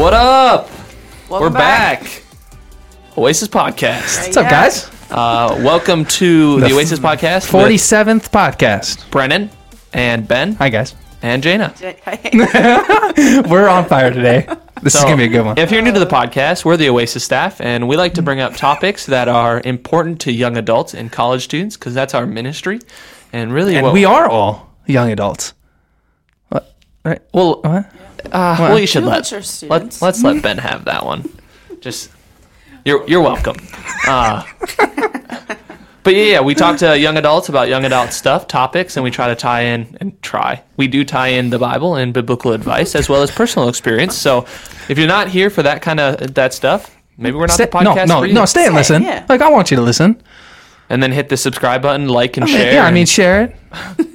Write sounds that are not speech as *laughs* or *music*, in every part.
What up? Welcome We're back. Oasis Podcast. What's up, guys? Uh, welcome to the, Oasis Podcast. with Forty seventh podcast. Brennan and Ben Hi, guys. and Jana. *laughs* *laughs* We're on fire today. This is So, gonna be a good one. If you're new to the podcast, we're the Oasis staff, and we like to bring up topics that are important to young adults and college students because that's our ministry. And really, And what, we are all young adults. What? Right? well, What? Uh, well, you should let let let's let Ben have that one. Just you're you're welcome. Uh, but yeah, yeah, we talk to young adults about young adult stuff, topics, and we try to tie in and try. We do tie in the Bible and biblical advice as well as personal experience. So if you're not here for that kind of that stuff, maybe we're not Stay, the podcast no, no, for you. no. Stay and listen. yeah. Like I want you to listen. and then hit the subscribe button, like and I mean, share. yeah, I mean, share it. *laughs*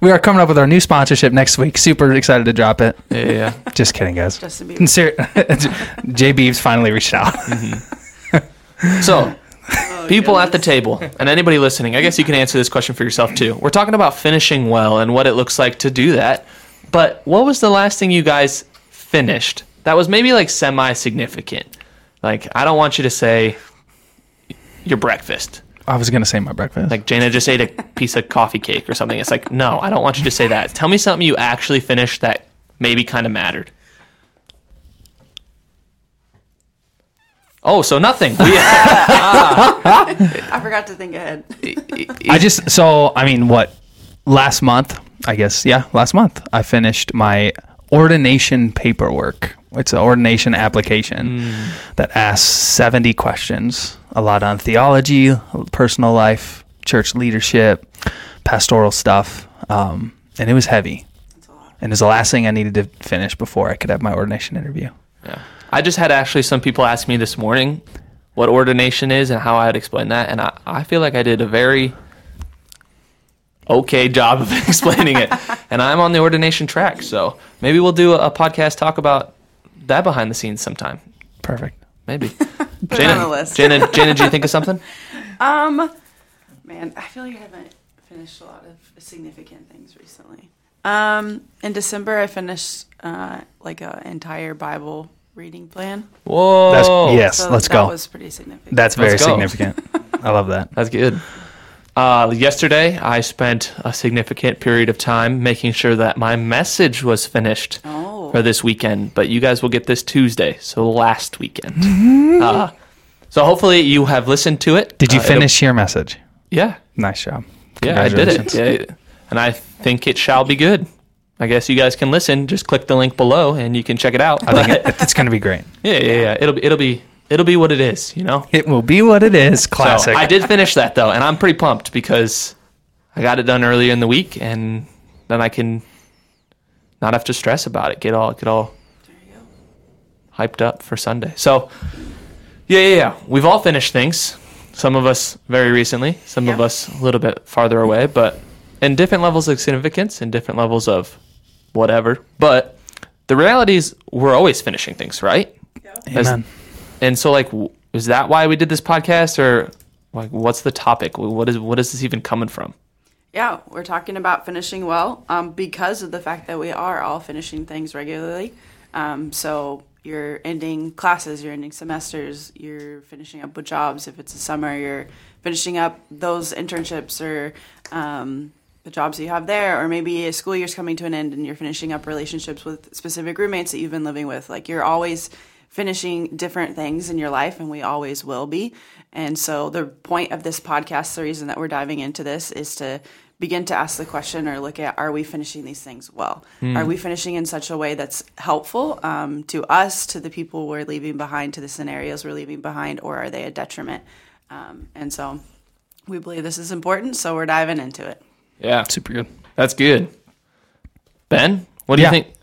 we are coming up with our new sponsorship next week. Super excited to drop it. yeah, yeah, yeah. *laughs* Just kidding, guys. Justin Bieber. Ser- *laughs* J Beeves finally reached out. Mm-hmm. *laughs* So, oh, people at the table and anybody listening, I guess you can answer this question for yourself too. We're talking about finishing well and what it looks like to do that. But what was the last thing you guys finished that was maybe like semi significant? Like, I don't want you to say your breakfast. I was gonna say my breakfast. Like, Jana just ate a piece of coffee cake or something. It's like, no, I don't want you to say that. Tell me something you actually finished that maybe kind of mattered. Oh, so nothing. We- *laughs* *laughs* I forgot to think ahead. I just so I mean what last month I guess yeah last month I finished my ordination paperwork. It's an ordination application mm. that asks 70 questions, a lot on theology, personal life, church leadership, pastoral stuff, um, and it was heavy. And it was the last thing I needed to finish before I could have my ordination interview. Yeah. I just had actually some people ask me this morning what ordination is and how I'd explain that. And I, I feel like I did a very okay job of *laughs* explaining it. And I'm on the ordination track. So maybe we'll do a, a podcast talk about that behind the scenes sometime. Perfect. Maybe. *laughs* Put it on the list. Jana, *laughs* Jana, do you think of something? Um, man, I feel like I haven't finished a lot of significant things recently. Um, in December, I finished uh, like an entire Bible reading plan. Whoa. That's yes, So let's that go. That was pretty significant. That's very significant. *laughs* I love that. That's good. Uh, yesterday, I spent a significant period of time making sure that my message was finished Oh. For this weekend. But you guys will get this Tuesday, so last weekend. *laughs* uh, so hopefully you have listened to it. Did you Uh, it'll- finish your message? Yeah, Nice job. yeah, I did it. Congratulations. Yeah, and I think it shall be good. I guess you guys can listen. Just click the link below, and you can check it out. I think it, it's going to be great. *laughs* yeah, yeah, yeah. It'll be, it'll be, it'll be what it is. You know. It will be what it is. Classic. So I did finish that though, and I'm pretty pumped because I got it done earlier in the week, and then I can not have to stress about it. Get all get all hyped up for Sunday. So yeah, yeah, yeah. We've all finished things. Some of us very recently, some of us a little bit farther away, but in different levels of significance and different levels of whatever. But the reality is, we're always finishing things, right? As- Amen. and so, like, is that why we did this podcast, or like, what's the topic? What is what is this even coming from? Yeah, we're talking about finishing well um, because of the fact that we are all finishing things regularly. Um, so you're ending classes, you're ending semesters, you're finishing up with jobs. If it's a summer, you're finishing up those internships or um, the jobs you have there, or maybe a school year's coming to an end and you're finishing up relationships with specific roommates that you've been living with. Like you're always finishing different things in your life, and we always will be. And so, the point of this podcast, the reason that we're diving into this, is to begin to ask the question or look at are we finishing these things well? Are we finishing in such a way that's helpful um, to us, to the people we're leaving behind, to the scenarios we're leaving behind, or are they a detriment? Um, and so, we believe this is important, so we're diving into it. Yeah, Super good. that's good. Ben, what do Yeah. you think?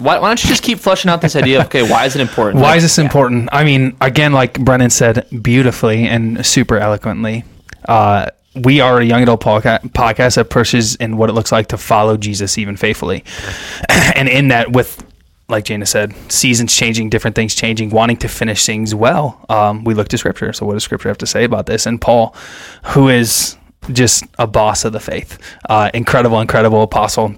Why, why don't you just keep fleshing out this idea of okay, why is it important? Why is this important? I mean, again, like Brennan said beautifully and super eloquently, uh, we are a young adult podca- podcast that pushes in what it looks like to follow Jesus even faithfully. *clears throat* and in that, with, like Jana said, seasons changing, different things changing, wanting to finish things well, um, we look to Scripture. So, what does Scripture have to say about this? And Paul, who is just a boss of the faith, uh, incredible, incredible apostle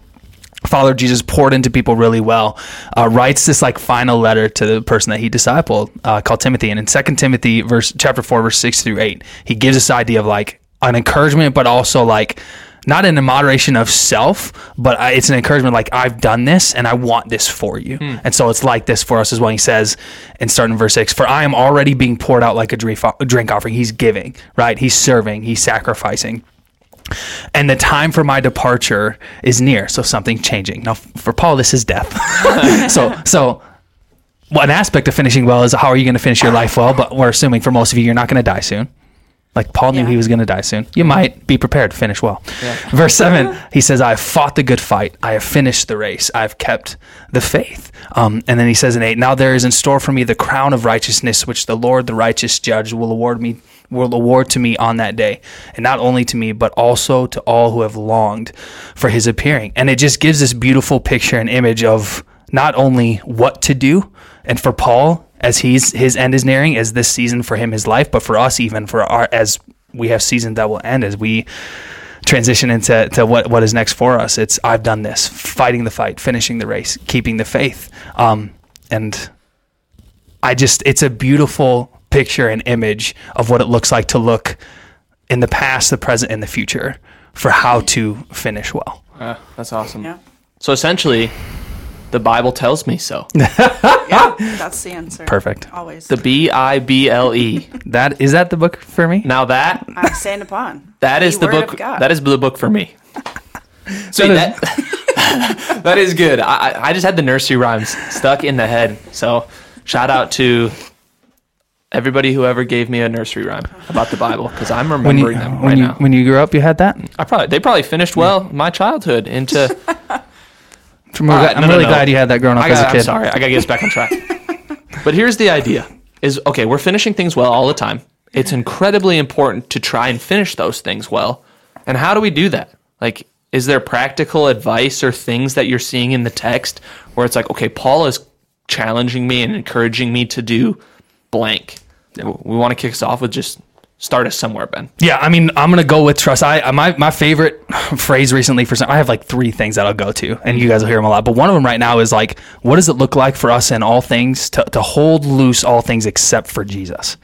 follower Jesus poured into people really well, uh, writes this like final letter to the person that he discipled uh, called Timothy. And in Second Timothy, verse chapter four, verse six through eight, he gives this idea of like an encouragement, but also like not in a moderation of self, but I, it's an encouragement like I've done this and I want this for you. And so it's like this for us as well. He says, and starting in verse six, for I am already being poured out like a drink offering. He's giving, right? He's serving, he's sacrificing. And the time for my departure is near. So something changing. Now, for Paul, this is death. *laughs* so, so an aspect of finishing well is how are you going to finish your life well? But we're assuming for most of you, you're not going to die soon. Like Paul knew Yeah. he was going to die soon. You might be prepared to finish well. Verse 7, he says, I have fought the good fight. I have finished the race. I have kept the faith. Um, and then he says in 8, Now there is in store for me the crown of righteousness, which the Lord, the righteous judge, will award me. Will award to me on that day, and not only to me, but also to all who have longed for his appearing. And it just gives this beautiful picture and image of not only what to do, and for Paul, as he's his end is nearing, as this season for him his life, but for us even for our as we have seasons that will end as we transition into to what what is next for us. It's I've done this, fighting the fight, finishing the race, keeping the faith, um, and I just it's a beautiful picture and image of what it looks like to look in the past, the present, and the future for how to finish well. Yeah, that's awesome. Yeah. So essentially, the Bible tells me so. *laughs* Yeah, that's the answer. Perfect. Always. The B I B L E. That is that the book for me. Now that I stand upon. that is the word of book. God. That is the book for me. *laughs* So That that, *laughs* that is good. I, I- I just had the nursery rhymes stuck in the head. So shout out to everybody who ever gave me a nursery rhyme about the Bible because I'm When you remembering them when right you now. when you grew up, you had that. I probably they probably finished well my childhood into. *laughs* I'm, All really- right, I'm no, really no. glad you had that growing up I as a kid. I'm sorry. I gotta get us back on track. *laughs* but here's the idea: is okay. We're finishing things well all the time. It's incredibly important to try and finish those things well. And how do we do that? Like, is there practical advice or things that you're seeing in the text where it's like, okay, Paul is challenging me and encouraging me to do blank. We want to kick us off with just start us somewhere, Ben. Yeah, I mean, I'm gonna go with trust. I my my favorite *sighs* phrase recently for some, I have like three things that I'll go to, and you guys will hear them a lot. But one of them right now is like, what does it look like for us in all things to to hold loose all things except for Jesus?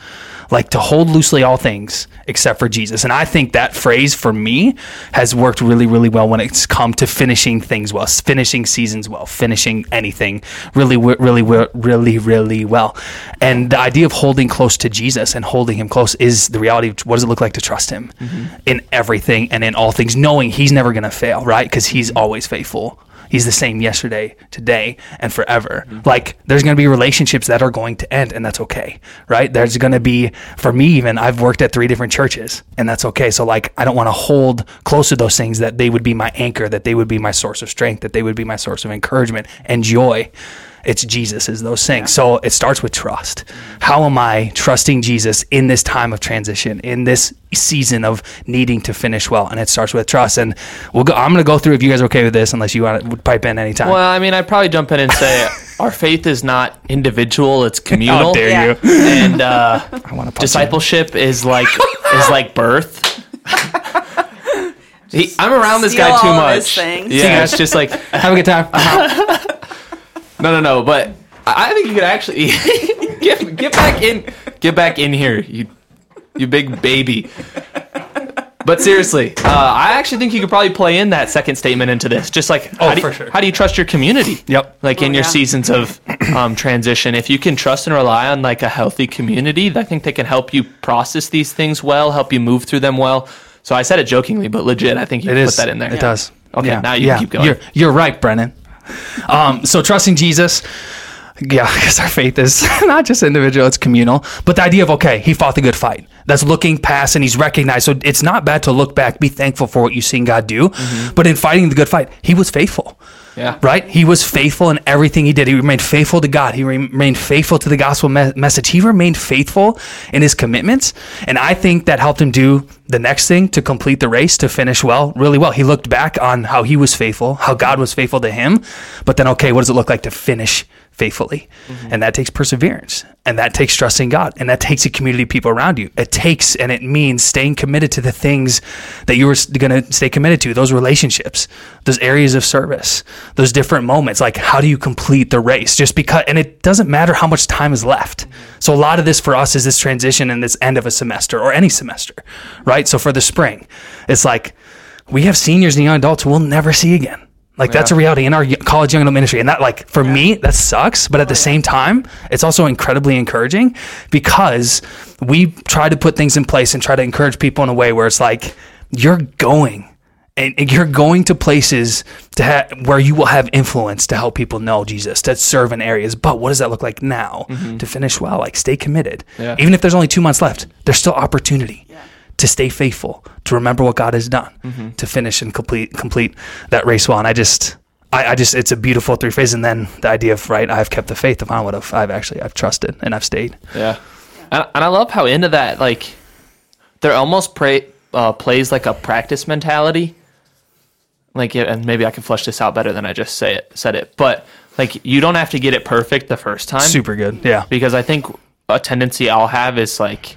Like to hold loosely all things except for Jesus. And I think that phrase for me has worked really, really well when it's come to finishing things well, finishing seasons well, finishing anything really, really, really, really well. And the idea of holding close to Jesus and holding him close is the reality of what does it look like to trust him mm-hmm. in everything and in all things, knowing he's never going to fail, right? Because he's always faithful. He's the same yesterday, today, and forever. Mm-hmm. Like there's going to be relationships that are going to end, and that's okay, right? There's going to be, for me even, I've worked at three different churches, and that's okay. So like, I don't want to hold close to those things that they would be my anchor, that they would be my source of strength, that they would be my source of encouragement and joy. It's Jesus is those things. So it starts with trust. How am I trusting Jesus in this time of transition, in this season of needing to finish well? And it starts with trust. And we'll go, I'm going to go through if you guys are okay with this, unless you want to pipe in anytime. Well, I mean, I'd probably jump in and say *laughs* our faith is not individual; it's communal. How dare Yeah. you? And uh, I want to discipleship is like is like birth. *laughs* He, I'm around this guy too all of his much. Yeah, it's just like Have a good time. *laughs* no, no, no. But I I think you could actually *laughs* get get back in, get back in here, you you big baby. But seriously, uh, I actually think you could probably play in that second statement into this. Just like, how, Oh, do you, for sure. how do you trust your community? Yep. Like in Oh, your yeah. seasons of *clears throat* um, transition, if you can trust and rely on like a healthy community, I think they can help you process these things well, help you move through them well. So I said it jokingly, but legit, I think you It can is. put that in there. It does. Okay, now you can keep going. You're, you're right, Brennan. Um, so trusting Jesus, yeah, *laughs* because our faith is *laughs* not just individual, it's communal. But the idea of, okay, he fought the good fight. That's looking past and he's recognized. So it's not bad to look back, be thankful for what you've seen God do. Mm-hmm. But in fighting the good fight, he was faithful. Yeah. Right? He was faithful in everything he did. He remained faithful to God. He remained faithful to the gospel me- message. He remained faithful in his commitments. And I think that helped him do the next thing to complete the race, to finish well, really well. He looked back on how he was faithful, how God was faithful to him. But then, okay, what does it look like to finish? Faithfully. Mm-hmm. And that takes perseverance. And that takes trusting God. And that takes a community of people around you. It takes and it means staying committed to the things that you were going to stay committed to, those relationships, those areas of service, those different moments. Like, how do you complete the race? Just because, and it doesn't matter how much time is left. Mm-hmm. So, a lot of this for us is this transition and this end of a semester or any semester, right? So, for the spring, it's like we have seniors and young adults we'll never see again. Like that's a reality in our college young adult ministry, and that like for me that sucks. But at the oh, same time, it's also incredibly encouraging because we try to put things in place and try to encourage people in a way where it's like you're going and you're going to places to ha- where you will have influence to help people know Jesus, to serve in areas. But what does that look like now mm-hmm. to finish well? Like stay committed, Yeah. even if there's only two months left. There's still opportunity to stay faithful, to remember what God has done, to finish and complete complete that race well. And I just. I, I just it's a beautiful three phase and then the idea of right I've kept the faith upon what I've, I've actually I've trusted and I've stayed Yeah. And, and I love how into that, like, there almost pray, uh, plays like a practice mentality. Like, and maybe I can flesh this out better than I just say it, said it. But, like, you don't have to get it perfect the first time. super good yeah because I think a tendency I'll have is like,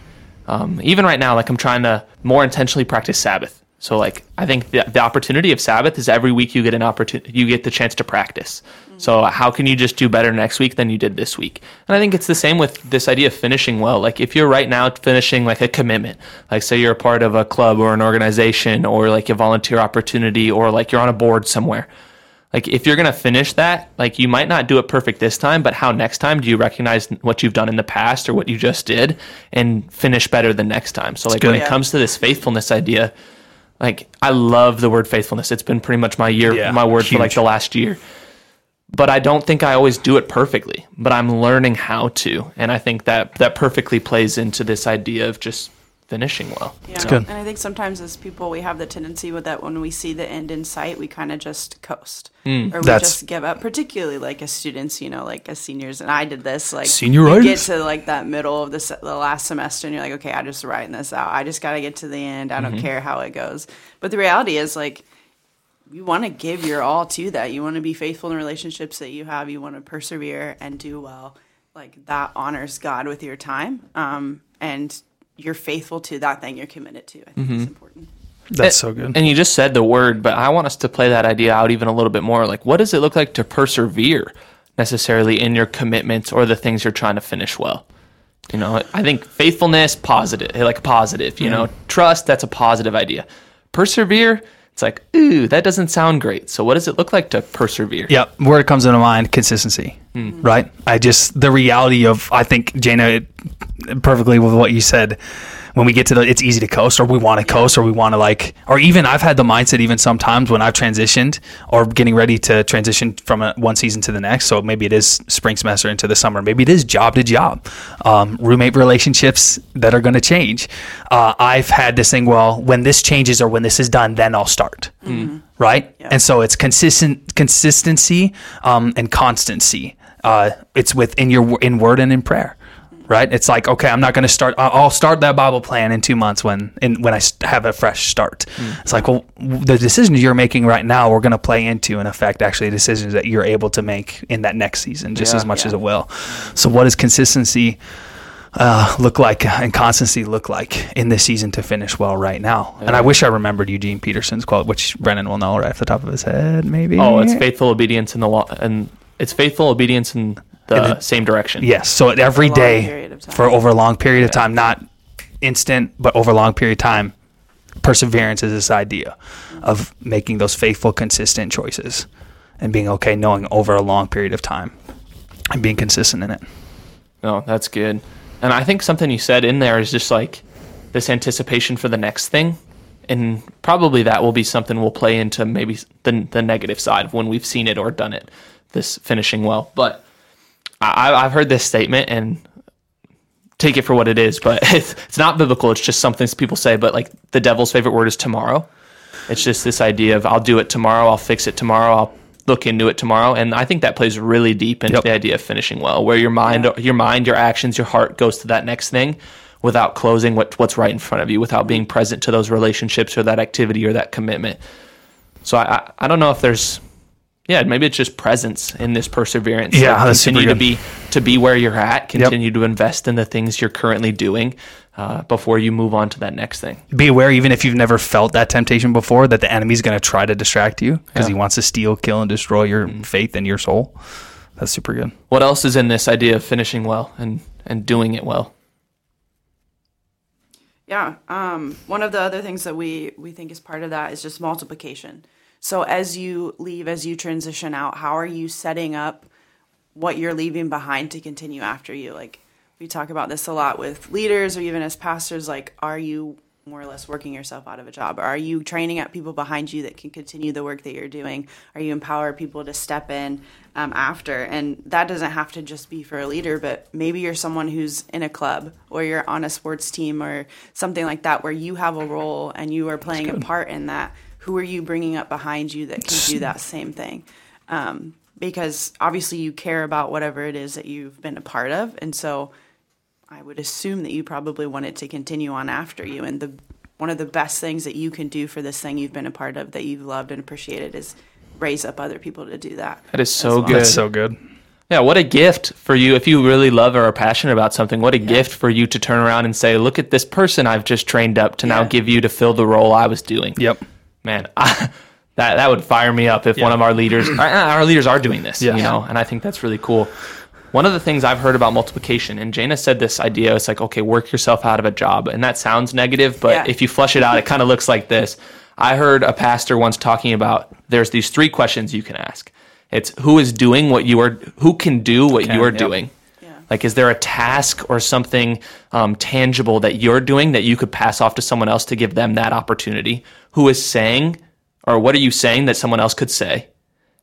um, even right now, like I'm trying to more intentionally practice Sabbath. So like I think the, the opportunity of Sabbath is every week you get an opportunity, you get the chance to practice. So how can you just do better next week than you did this week? And I think it's the same with this idea of finishing well. Like if you're right now finishing like a commitment, like say you're a part of a club or an organization or like a volunteer opportunity or like you're on a board somewhere like if you're gonna finish that, like you might not do it perfect this time, but how next time do you recognize what you've done in the past or what you just did and finish better the next time? So like when good. it comes to this faithfulness idea, like I love the word faithfulness. It's been pretty much my year, Yeah, my word for like the last year. But I don't think I always do it perfectly. But I'm learning how to, and I think that that perfectly plays into this idea of just finishing well. Yeah. It's good. And I think sometimes as people, we have the tendency with that when we see the end in sight, we kind of just coast or we That's- just give up. Particularly like as students, you know, like as seniors, and I did this. Like Senioritis? you get to like that middle of the, se- the last semester, and you're like, okay, I just writing this out. I just got to get to the end. I don't care how it goes. But the reality is like you want to give your all to that. You want to be faithful in relationships that you have. You want to persevere and do well. Like that honors God with your time. Um, and you're faithful to that thing you're committed to. I think it's mm-hmm. important. that's so good And you just said the word, but I want us to play that idea out even a little bit more. Like, what does it look like to persevere necessarily in your commitments or the things you're trying to finish well? You know, I think faithfulness, positive, like positive, you mm-hmm. know, trust, that's a positive idea. Persevere, it's like, ooh, that doesn't sound great. So, what does it look like to persevere? Yep. Word comes into mind consistency. Hmm. Right. I just, the reality of, I think, Jana, it- perfectly with what you said. When we get to the, it's easy to coast, or we want to coast, or we want to like, or even I've had the mindset even sometimes when I've transitioned or getting ready to transition from a, one season to the next. So maybe it is spring semester into the summer. Maybe it is job to job, um, roommate relationships that are going to change. Uh, I've had this thing. Well, when this changes or when this is done, then I'll start right? Yeah. And so it's consistent consistency um, and constancy. Uh, it's within your in word and in prayer, right? It's like okay, I'm not going to start. I'll start that Bible plan in two months when in, when I have a fresh start. It's like well, the decisions you're making right now, we're going to play into and affect actually decisions that you're able to make in that next season just Yeah. as much Yeah. as it will. So what does consistency? uh, look like and constancy look like in this season to finish well right now. And I wish I remembered Eugene Peterson's quote, which Brennan will know right off the top of his head, maybe. Oh, it's faithful obedience in the law, and it's faithful obedience in the same direction. Yes. So at every long day period of time. for over a long period of time, not instant, but over a long period of time. Perseverance is this idea of making those faithful, consistent choices and being okay knowing over a long period of time and being consistent in it. No, that's good. And I think something you said in there is just like this anticipation for the next thing. And probably that will be something we'll play into maybe the, the negative side of when we've seen it or done it, this finishing well. But I, I've heard this statement and take it for what it is, but *laughs* it's, it's not biblical. It's just something people say. But like the devil's favorite word is tomorrow. It's just this idea of I'll do it tomorrow, I'll fix it tomorrow, I'll look into it tomorrow, and I think that plays really deep into Yep. the idea of finishing well, where your mind, your mind, your actions, your heart goes to that next thing without closing what what's right in front of you, without being present to those relationships or that activity or that commitment. So I I, I don't know if there's yeah, maybe it's just presence in this perseverance. Yeah, Like, that's super continue to be to be where you're at. Continue to invest in the things you're currently doing uh, before you move on to that next thing. Be aware, even if you've never felt that temptation before, that the enemy's going to try to distract you because he wants to steal, kill, and destroy your faith and your soul. That's super good. What else is in this idea of finishing well and and doing it well? Yeah. Um, one of the other things that we we think is part of that is just multiplication. So as you leave, as you transition out, how are you setting up what you're leaving behind to continue after you? Like we talk about this a lot with leaders or even as pastors. Like, are you more or less working yourself out of a job? Or are you training up people behind you that can continue the work that you're doing? Are you empower people to step in um, after? And that doesn't have to just be for a leader, but maybe you're someone who's in a club or you're on a sports team or something like that where you have a role and you are playing a part in that. Who are you bringing up behind you that can do that same thing? Um, because obviously you care about whatever it is that you've been a part of. And so I would assume that you probably want it to continue on after you. And the one of the best things that you can do for this thing you've been a part of that you've loved and appreciated is raise up other people to do that. That is so well. good. That's so good. Yeah, what a gift for you if you really love or are passionate about something. What a gift for you to turn around and say, "Look at this person I've just trained up to now give you to fill the role I was doing." Yep. Man, I, *laughs* that that would fire me up if one of our leaders, *clears throat* our, our leaders are doing this, Yeah. you know, and I think that's really cool. One of the things I've heard about multiplication, and Jana said this idea, it's like, okay, work yourself out of a job, and that sounds negative, but Yeah. if you flush it out, it kind of looks like this. I heard a pastor once talking about there's these three questions you can ask. It's who is doing what you are, who can do what Can, you are yep. doing. Like, is there a task or something um, tangible that you're doing that you could pass off to someone else to give them that opportunity? Who is saying, or what are you saying that someone else could say?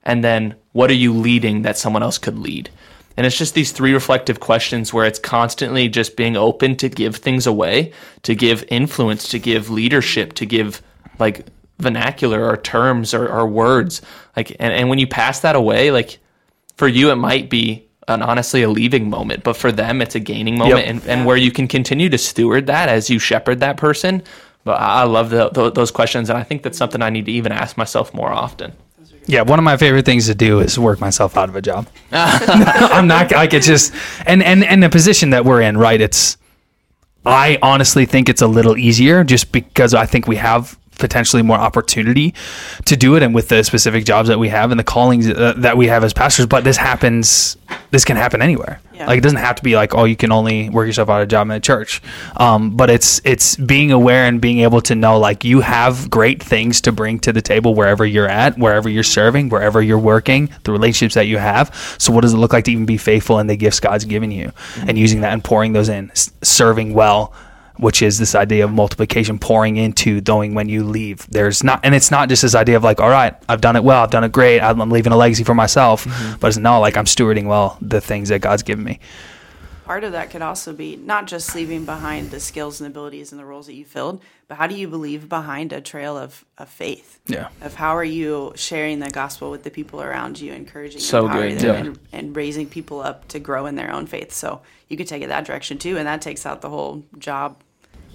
And then what are you leading that someone else could lead? And it's just these three reflective questions where it's constantly just being open to give things away, to give influence, to give leadership, to give like vernacular or terms or, or words. Like, and, and when you pass that away, like for you, it might be an honestly a leaving moment, but for them, it's a gaining moment, Yep. and, and where you can continue to steward that as you shepherd that person. But I I love the, tho- those questions, and I think that's something I need to even ask myself more often. Yeah, one of my favorite things to do is work myself out of a job. *laughs* *laughs* I'm not like it's just and and and the position that we're in, right? It's I honestly think it's a little easier just because I think we have potentially more opportunity to do it and with the specific jobs that we have and the callings uh, that we have as pastors but this happens this can happen anywhere. Yeah. like it doesn't have to be like oh you can only work yourself out of a job in a church. Um, but it's it's being aware and being able to know like you have great things to bring to the table wherever you're at wherever you're serving wherever you're working the relationships that you have. So what does it look like to even be faithful in the gifts god's given you? And using that and pouring those in s- serving well which is this idea of multiplication pouring into knowing when you leave. There's not, and it's not just this idea of like, all right, I've done it well, I've done it great, I'm I'm leaving a legacy for myself, mm-hmm. but it's not like I'm stewarding well the things that God's given me. Part of that could also be not just leaving behind the skills and abilities and the roles that you filled, but how do you believe behind a trail of, of faith? Yeah. Of how are you sharing the gospel with the people around you, encouraging, So good, them, yeah. and, and raising people up to grow in their own faith. So you could take it that direction too, and that takes out the whole job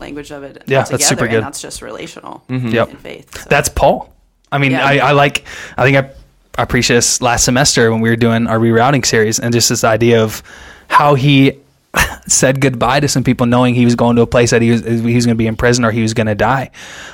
language of it. Yeah, that's super good. And that's just relational Yep. in faith. So. That's Paul. I mean, Yeah. I, I like, I think I, I preached this last semester when we were doing our rerouting series and just this idea of how he *laughs* said goodbye to some people knowing he was going to a place that he was, he was going to be in prison or he was going to die.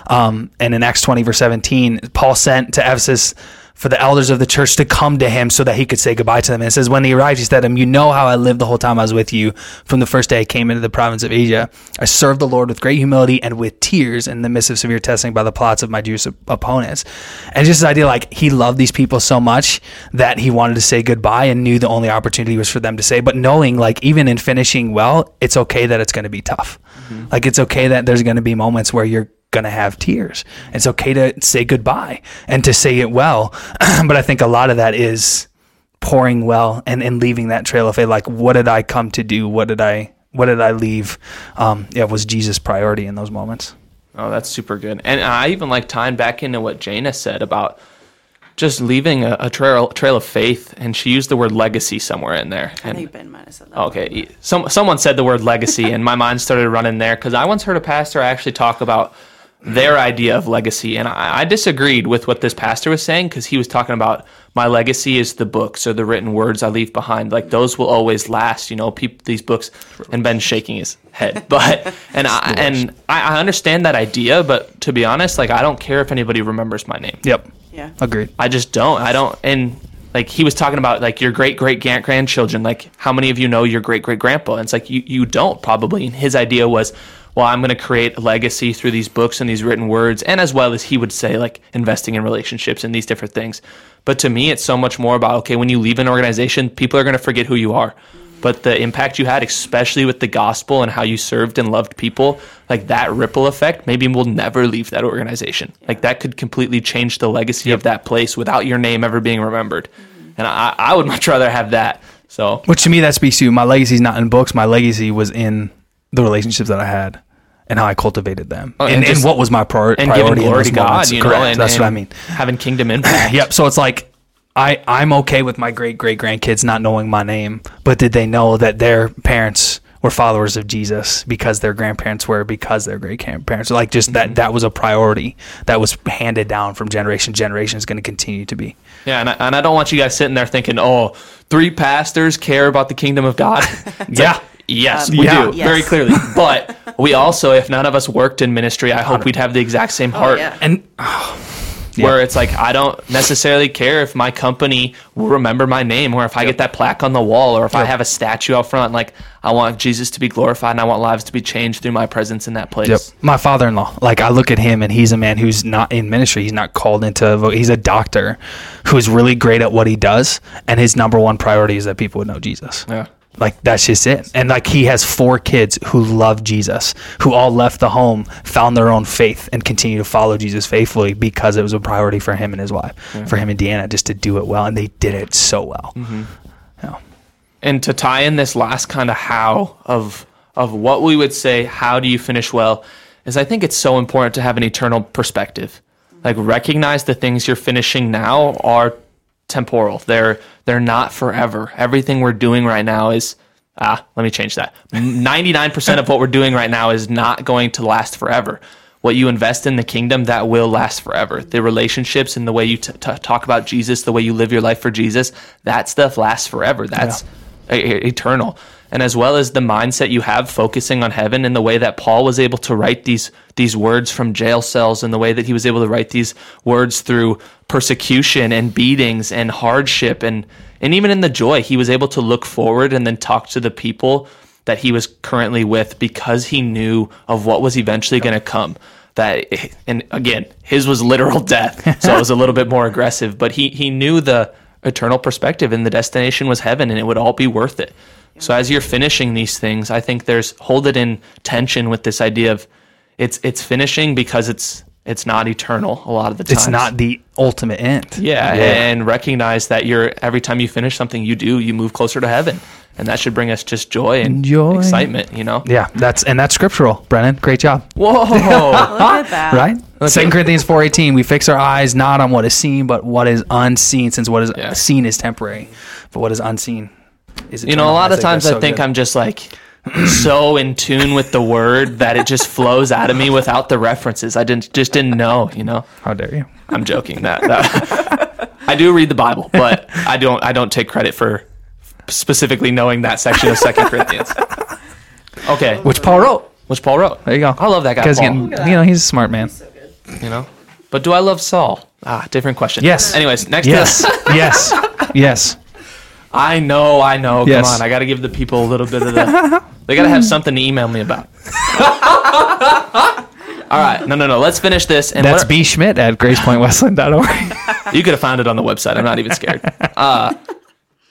Um, and in Acts 20 verse 17, Paul sent to Ephesus for the elders of the church to come to him so that he could say goodbye to them. And it says, when he arrived, he said to them, you know how I lived the whole time I was with you from the first day I came into the province of Asia. I served the Lord with great humility and with tears in the midst of severe testing by the plots of my Jewish opponents. And just this idea, like he loved these people so much that he wanted to say goodbye and knew the only opportunity was for them to say, but knowing like even in finishing well, it's okay that it's going to be tough. Mm-hmm. Like it's okay that there's going to be moments where you're going to have tears. It's okay to say goodbye and to say it well. *clears throat* but I think a lot of that is pouring well and, and leaving that trail of faith. Like, what did I come to do? What did I, what did I leave? Um, yeah, was Jesus priority in those moments? Oh, that's super good. And I even like tying back into what Jana said about just leaving a, a trail trail of faith, and she used the word legacy somewhere in there. I And think Ben might have said that. Okay. Some someone said the word legacy, and my mind started running there because I once heard a pastor actually talk about their idea of legacy. And I, I disagreed with what this pastor was saying because he was talking about my legacy is the books or the written words I leave behind. Like those will always last, you know, peop these books. And Ben's shaking his head. *laughs* But, and I, and I, I understand that idea, but to be honest, like I don't care if anybody remembers my name. Yep. Yeah. Agreed. I just don't. I don't. And like he was talking about like your great great grandchildren. Like how many of you know your great great grandpa? And it's like you you don't probably. And his idea was, well, I'm going to create a legacy through these books and these written words, and as well as he would say like investing in relationships and these different things. But to me, it's so much more about okay, when you leave an organization, people are going to forget who you are. But the impact you had, especially with the gospel and how you served and loved people, like that ripple effect, maybe we'll never leave that organization. Like that could completely change the legacy of that place without your name ever being remembered. And I, I would much rather have that. So Which to me, that speaks to my legacy's not in books. My legacy was in the relationships that I had and how I cultivated them, Oh, and and, and, what was my prior- and priority giving in glory to God, moments. you know, and, that's what I mean. Having kingdom impact. *clears throat* Yep. So it's like I I'm okay with my great great grandkids not knowing my name, but did they know that their parents were followers of Jesus because their grandparents were because their great grandparents like just Mm-hmm. that that was a priority that was handed down from generation to generation is going to continue to be. Yeah, and I, and I don't want you guys sitting there thinking, oh, three pastors care about the kingdom of God. *laughs* Yeah. like, yes, Um, we Yeah. do, Yes. very clearly. *laughs* But we also, if none of us worked in ministry, I hope we'd have the exact same heart. yeah. And *sighs* Where it's like, I don't necessarily care if my company will remember my name or if I get that plaque on the wall or if I have a statue out front. Like, I want Jesus to be glorified and I want lives to be changed through my presence in that place. Yep. My father-in-law, like I look at him and he's a man who's not in ministry. He's not called into. vo- He's a doctor who's really great at what he does, and his number one priority is that people would know Jesus. Yeah. Like that's just it. And like he has four kids who love Jesus, who all left the home, found their own faith, and continue to follow Jesus faithfully because it was a priority for him and his wife, for him and Deanna, just to do it well, and they did it so well. Mm-hmm. Yeah. and to tie in this last kind of how of of what we would say how do you finish well is i think it's so important to have an eternal perspective like recognize the things you're finishing now are temporal. They're they're not forever. Everything we're doing right now is ah let me change that. 99% of what we're doing right now is not going to last forever. What you invest in the kingdom that will last forever. The relationships and the way you t- t- talk about jesus the way you live your life for jesus that stuff lasts forever. That's e- eternal. And as well as the mindset you have focusing on heaven and the way that Paul was able to write these these words from jail cells and the way that he was able to write these words through persecution and beatings and hardship and and even in the joy he was able to look forward and then talk to the people that he was currently with because he knew of what was eventually going to come. That and again his was literal *laughs* death so it was a little bit more aggressive but he he knew the eternal perspective and the destination was heaven and it would all be worth it so as you're finishing these things i think there's hold it in tension with this idea of it's it's finishing because it's it's not eternal a lot of the time It's not the ultimate end. yeah, and recognize that you're every time you finish something you do you move closer to heaven and that should bring us just joy and Joy. excitement you know Yeah, that's and that's scriptural, Brennan. Great job. whoa *laughs* Look at that. right? Second Corinthians four eighteen. We fix our eyes not on what is seen, but what is unseen. Since what is Yeah. seen is temporary, but what is unseen is eternal. You know, a eternal. lot of times that's I so think good. I'm just like so in tune with the word that it just flows out of me without the references. I didn't just didn't know, you know. How dare you? I'm joking. That, that *laughs* I do read the Bible, but I don't I don't take credit for specifically knowing that section of Second Corinthians. Okay, Which Paul wrote. which Paul wrote. There you go. I love that guy. Because Paul. you know he's a smart man. You know. But do I love Saul? Ah, different question. Yes. Anyways, next. Yes, *laughs* yes, yes. I know, I know. Yes. Come on, I got to give the people a little bit of the. they got to have something to email me about. *laughs* All right, no, no, no. Let's finish this. And That's B Schmidt at gracepointwestland.org. *laughs* You could have found it on the website. I'm not even scared. Uh,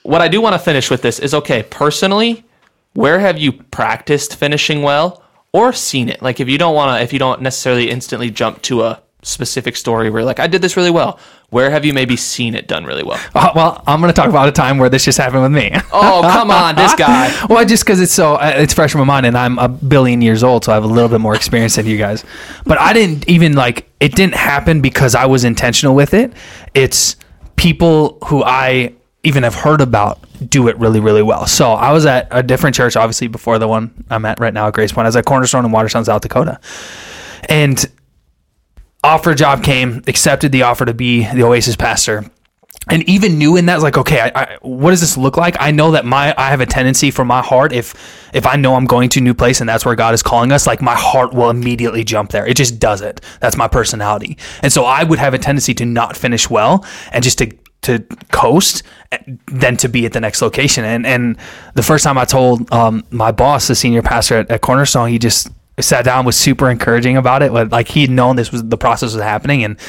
what I do want to finish with this is okay. Personally, where have you practiced finishing well or seen it? Like, if you don't want to, if you don't necessarily instantly jump to a specific story where like I did this really well, where have you maybe seen it done really well? Uh, well, I'm going to talk about a time where this just happened with me. Oh, come on, this *laughs* guy. well, just because it's so uh, it's fresh in my mind, and I'm a billion years old, so I have a little bit more experience than you guys. But I didn't even like it. Didn't happen because I was intentional with it. It's people who I even have heard about do it really, really well. So I was at a different church, obviously before the one I'm at right now at Grace Point. I was at Cornerstone in Watertown, South Dakota, and offer job came, accepted the offer to be the Oasis pastor. And even knew in that, like, okay, I, I, what does this look like? I know that my, I have a tendency for my heart, if, if I know I'm going to a new place and that's where God is calling us, like my heart will immediately jump there. It just does it. That's my personality. And so I would have a tendency to not finish well and just to, to coast than to be at the next location. And, and the first time I told, um, my boss, the senior pastor at, at Cornerstone, he just, sat down was super encouraging about it. Like he'd known this was the process was happening and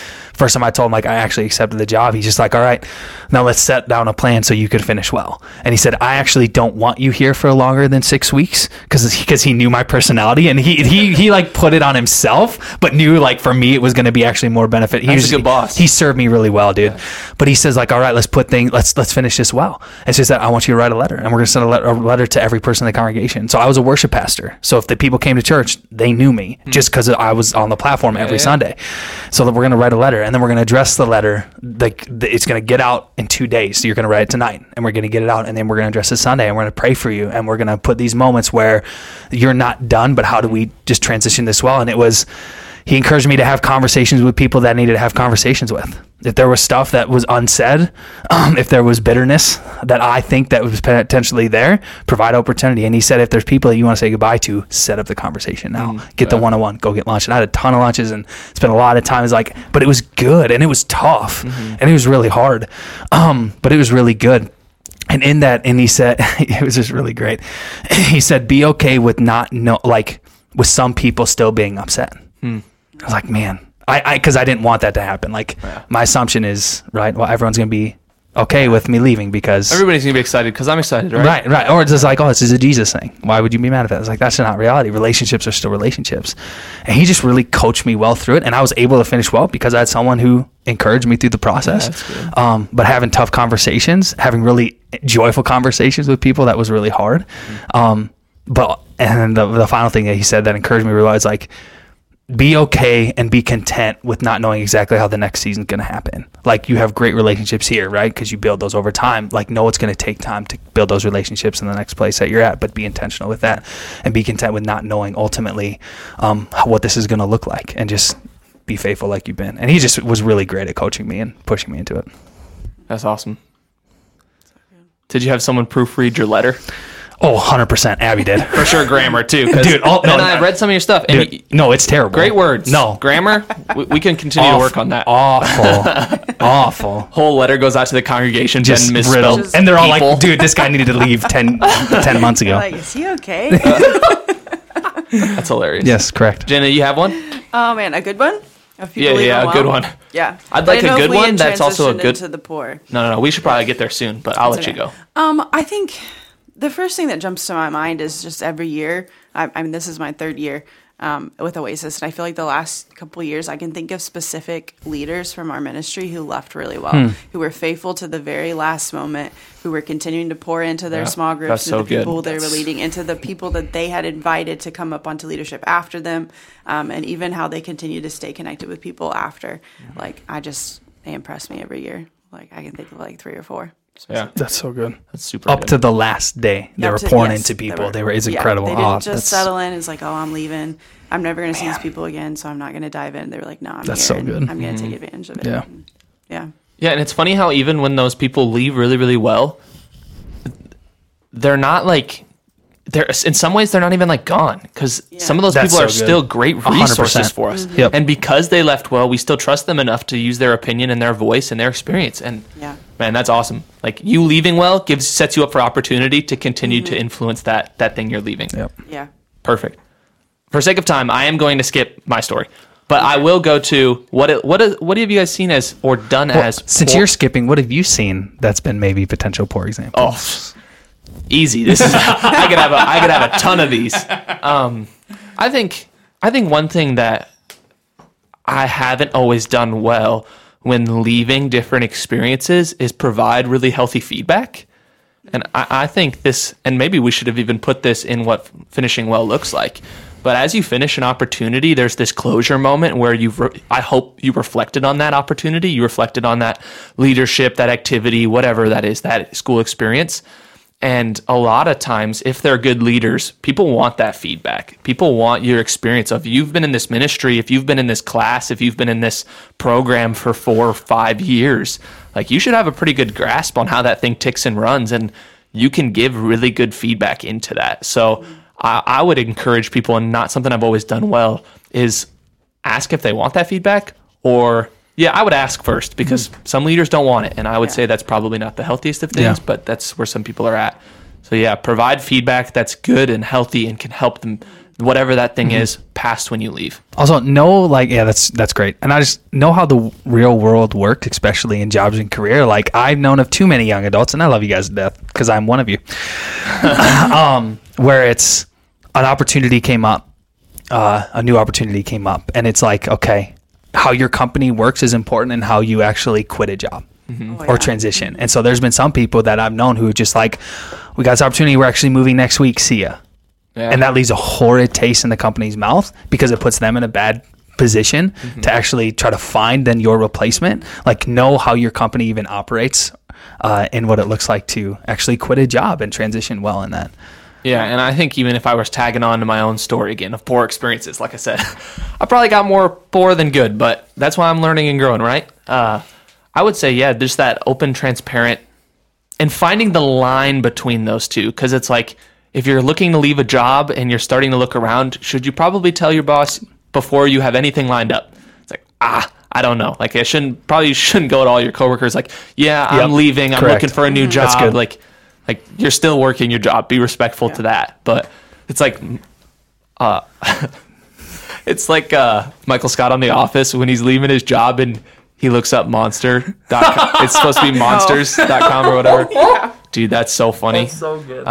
first time i told him like i actually accepted the job he's just like all right now let's set down a plan so you could finish well. And he said i actually don't want you here for longer than six weeks because because he knew my personality and he, he he like put it on himself but knew like for me it was going to be actually more benefit he That's was a good boss. he served me really well dude. But he says like all right let's put things let's let's finish this well. It's just that i want you to write a letter and we're going to send a letter, a letter to every person in the congregation. So i was a worship pastor. So if the people came to church they knew me hmm. just because i was on the platform every yeah. sunday. So that we're going to write a letter and then we're going to address the letter like it's going to get out in two days. So you're going to write it tonight and we're going to get it out and then we're going to address it sunday and we're going to pray for you and we're going to put these moments where you're not done but how do we hmm. just transition this well? And it was he encouraged me to have conversations with people that I needed to have conversations with. If there was stuff that was unsaid, *clears throat* um, if there was bitterness that I think that was potentially there, provide opportunity. And he said, if there's people that you want to say goodbye to, set up the conversation now. get the one on one, go get lunch. And I had a ton of lunches and spent a lot of time. It's like, but it was good and it was tough and it was really hard, um, but it was really good. And in that, and he said, *laughs* it was just really great. *clears throat* He said, be okay with not know, like, with some people still being upset. I was like, man, I, I, cause I didn't want that to happen. Like my assumption is, right, well, everyone's going to be okay with me leaving because. Everybody's gonna be excited because I'm excited, right? Right, right. Or it's just like, oh, this is a Jesus thing. Why would you be mad at that? It's like, that's not reality. Relationships are still relationships. And he just really coached me well through it. And I was able to finish well because I had someone who encouraged me through the process. good. Um, but having tough conversations, having really joyful conversations with people, that was really hard. Um, but, and the, the final thing that he said that encouraged me really was like, be okay and be content with not knowing exactly how the next season's going to happen. Like you have great relationships here, right? Because you build those over time. Like know it's going to take time to build those relationships in the next place that you're at, but be intentional with that and be content with not knowing ultimately um, what this is going to look like and just be faithful like you've been. And he just was really great at coaching me and pushing me into it. That's awesome. Did you have someone proofread your letter? Oh, 100%. Abby did. For sure, grammar too. Dude, all- no, and I've read some of your stuff. And Dude, y- no, it's terrible. great words. No. grammar. We, we can continue to work on that. Awful. *laughs* awful. Whole letter goes out to the congregation. just Jen riddled. Just and they're all people. like, dude, this guy needed to leave 10, *laughs* 10 months ago. Like, is he okay? *laughs* That's hilarious. yes, correct. Jenna, you have one? oh man, a good one. Of people Yeah, yeah, a well? good one. Yeah, I'd I like a know good one that's also a good- into the poor. No, no, no. We should probably get there soon, but I'll let you go. Um, I think the first thing that jumps to my mind is just every year. I, I mean, this is my third year um, with Oasis, and I feel like the last couple of years I can think of specific leaders from our ministry who left really well, who were faithful to the very last moment, who were continuing to pour into their Yeah, small groups, that's into so the good. people they were leading, into the people that they had invited to come up onto leadership after them, um, and even how they continue to stay connected with people after. Like, I just they impress me every year. Like, I can think of like three or four. Yeah, That's so good. that's super. Up good. to the last day, they Up were to- pouring yes, into they people. were- They were, it's yeah, incredible. They didn't Oh, just that's- settle in. It's like, oh, I'm leaving. I'm never going to see these people again, so I'm not going to dive in. They were like, no, I'm That's here. so and good. I'm going to take mm-hmm. advantage of it. Yeah. Yeah. Yeah, and it's funny how even when those people leave really, really well, they're not like they're in some ways they're not even like gone because some of those That's people so are good. still great 100%. resources for us. Mm-hmm. Yep. And because they left well, we still trust them enough to use their opinion and their voice and their experience. And Yeah. man, that's awesome. Like you leaving well gives sets you up for opportunity to continue to mm-hmm. influence that that thing you're leaving. Yep. Yeah. Perfect. For sake of time, I am going to skip my story, but I will go to what it, what is, what have you guys seen as or done Well, as since poor- you're skipping, what have you seen that's been maybe potential poor example? Oh, easy. This is I could have a I could have a ton of these. Um, I think I think one thing that I haven't always done well when leaving different experiences is provide really healthy feedback. And I, I think this, and maybe we should have even put this in what finishing well looks like. But as you finish an opportunity, there's this closure moment where you've, re- I hope you reflected on that opportunity. You reflected on that leadership, that activity, whatever that is, that school experience. And a lot of times, if they're good leaders, people want that feedback. People want your experience of you've been in this ministry, if you've been in this class, if you've been in this program for four or five years, like you should have a pretty good grasp on how that thing ticks and runs. And you can give really good feedback into that. So I, I would encourage people, and not something I've always done well, is ask if they want that feedback or yeah, I would ask first because some leaders don't want it, and I would Yeah. say that's probably not the healthiest of things, Yeah. but that's where some people are at. So yeah, provide feedback that's good and healthy and can help them, whatever that thing is, past when you leave. Also, know like yeah, that's that's great, and I just know how the real world works, especially in jobs and career. Like I've known of too many young adults, and I love you guys to death because I'm one of you. *laughs* um, where it's an opportunity came up, uh, a new opportunity came up, and it's like okay, how your company works is important, and how you actually quit a job Oh, or yeah. transition. And so there's been some people that I've known who are just like, we got this opportunity, we're actually moving next week. See ya Yeah. and that leaves a horrid taste in the company's mouth because it puts them in a bad position Mm-hmm. to actually try to find then your replacement like know how your company even operates uh, and what it looks like to actually quit a job and transition well in that Yeah, and I think even if I was tagging on to my own story again of poor experiences, like I said, *laughs* I probably got more poor than good, but that's why I'm learning and growing, right? Uh, I would say, yeah, there's that open, transparent, and finding the line between those two. Because it's like, if you're looking to leave a job and you're starting to look around, should you probably tell your boss before you have anything lined up? It's like, ah, I don't know. Like, I shouldn't, probably shouldn't go to all your coworkers, like, yeah, I'm Yep, leaving, I'm correct. looking for a new job. That's good. Like, like you're still working your job. Be respectful to that. But it's like, uh, *laughs* it's like uh, Michael Scott on The Office when he's leaving his job and he looks up monster.com. *laughs* it's supposed to be monsters.com or whatever. *laughs* Dude, that's so funny. so good.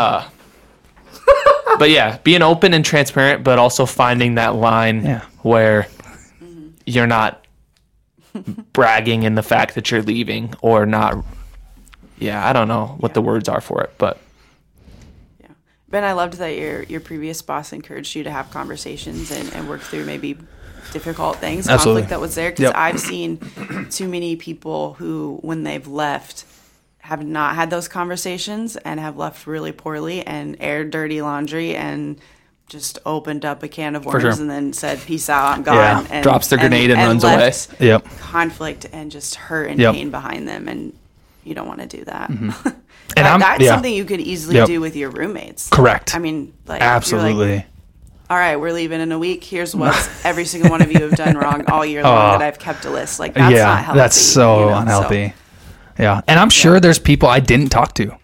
But yeah, being open and transparent, but also finding that line Yeah. where you're not bragging in the fact that you're leaving or not. Yeah, I don't know what the words are for it, but Yeah. Ben, I loved that your your previous boss encouraged you to have conversations and, and work through maybe difficult things, Absolutely. conflict that was there. Because Yep. I've seen too many people who, when they've left, have not had those conversations and have left really poorly and aired dirty laundry and just opened up a can of worms sure. and then said, "Peace out, I'm gone." Yeah. And, Drops the grenade and runs left away. Yep. Conflict and just hurt and Yep. pain behind them, and you don't want to do that. Mm-hmm. *laughs* And That- that's yeah. something you could easily Yep. do with your roommates. Correct. I mean, like absolutely all right, we're leaving in a week. Here's what *laughs* every single one of you have done wrong all year long Oh. that I've kept a list. Like that's yeah not healthy. that's so you know, unhealthy yeah and i'm sure there's people i didn't talk to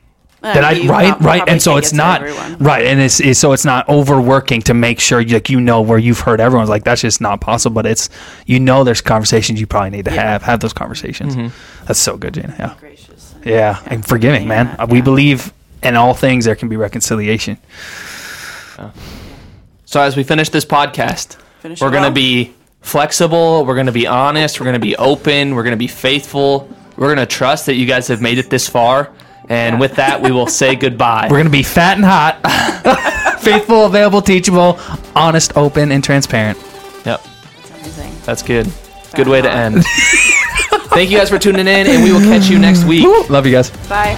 that I you right prob- right and so it's not everyone. right and it's, it's so it's not overworking to make sure you, like you know where you've heard everyone's like that's just not possible but it's you know there's conversations you probably need to Yeah. have have those conversations mm-hmm. that's so good Jana yeah Gracious. yeah and forgiving man Yeah, we believe in all things there can be reconciliation So as we finish this podcast, Finish we're going to well. be flexible, we're going to be honest, we're going to be open, we're going to be faithful. We're going to trust that you guys have made it this far. And with that, we will say goodbye. we're gonna be fat and hot *laughs* faithful available teachable honest open and transparent Yep. That's amazing. That's good. Good way to end. *laughs* Thank you guys for tuning in, and we will catch you next week. love you guys Bye.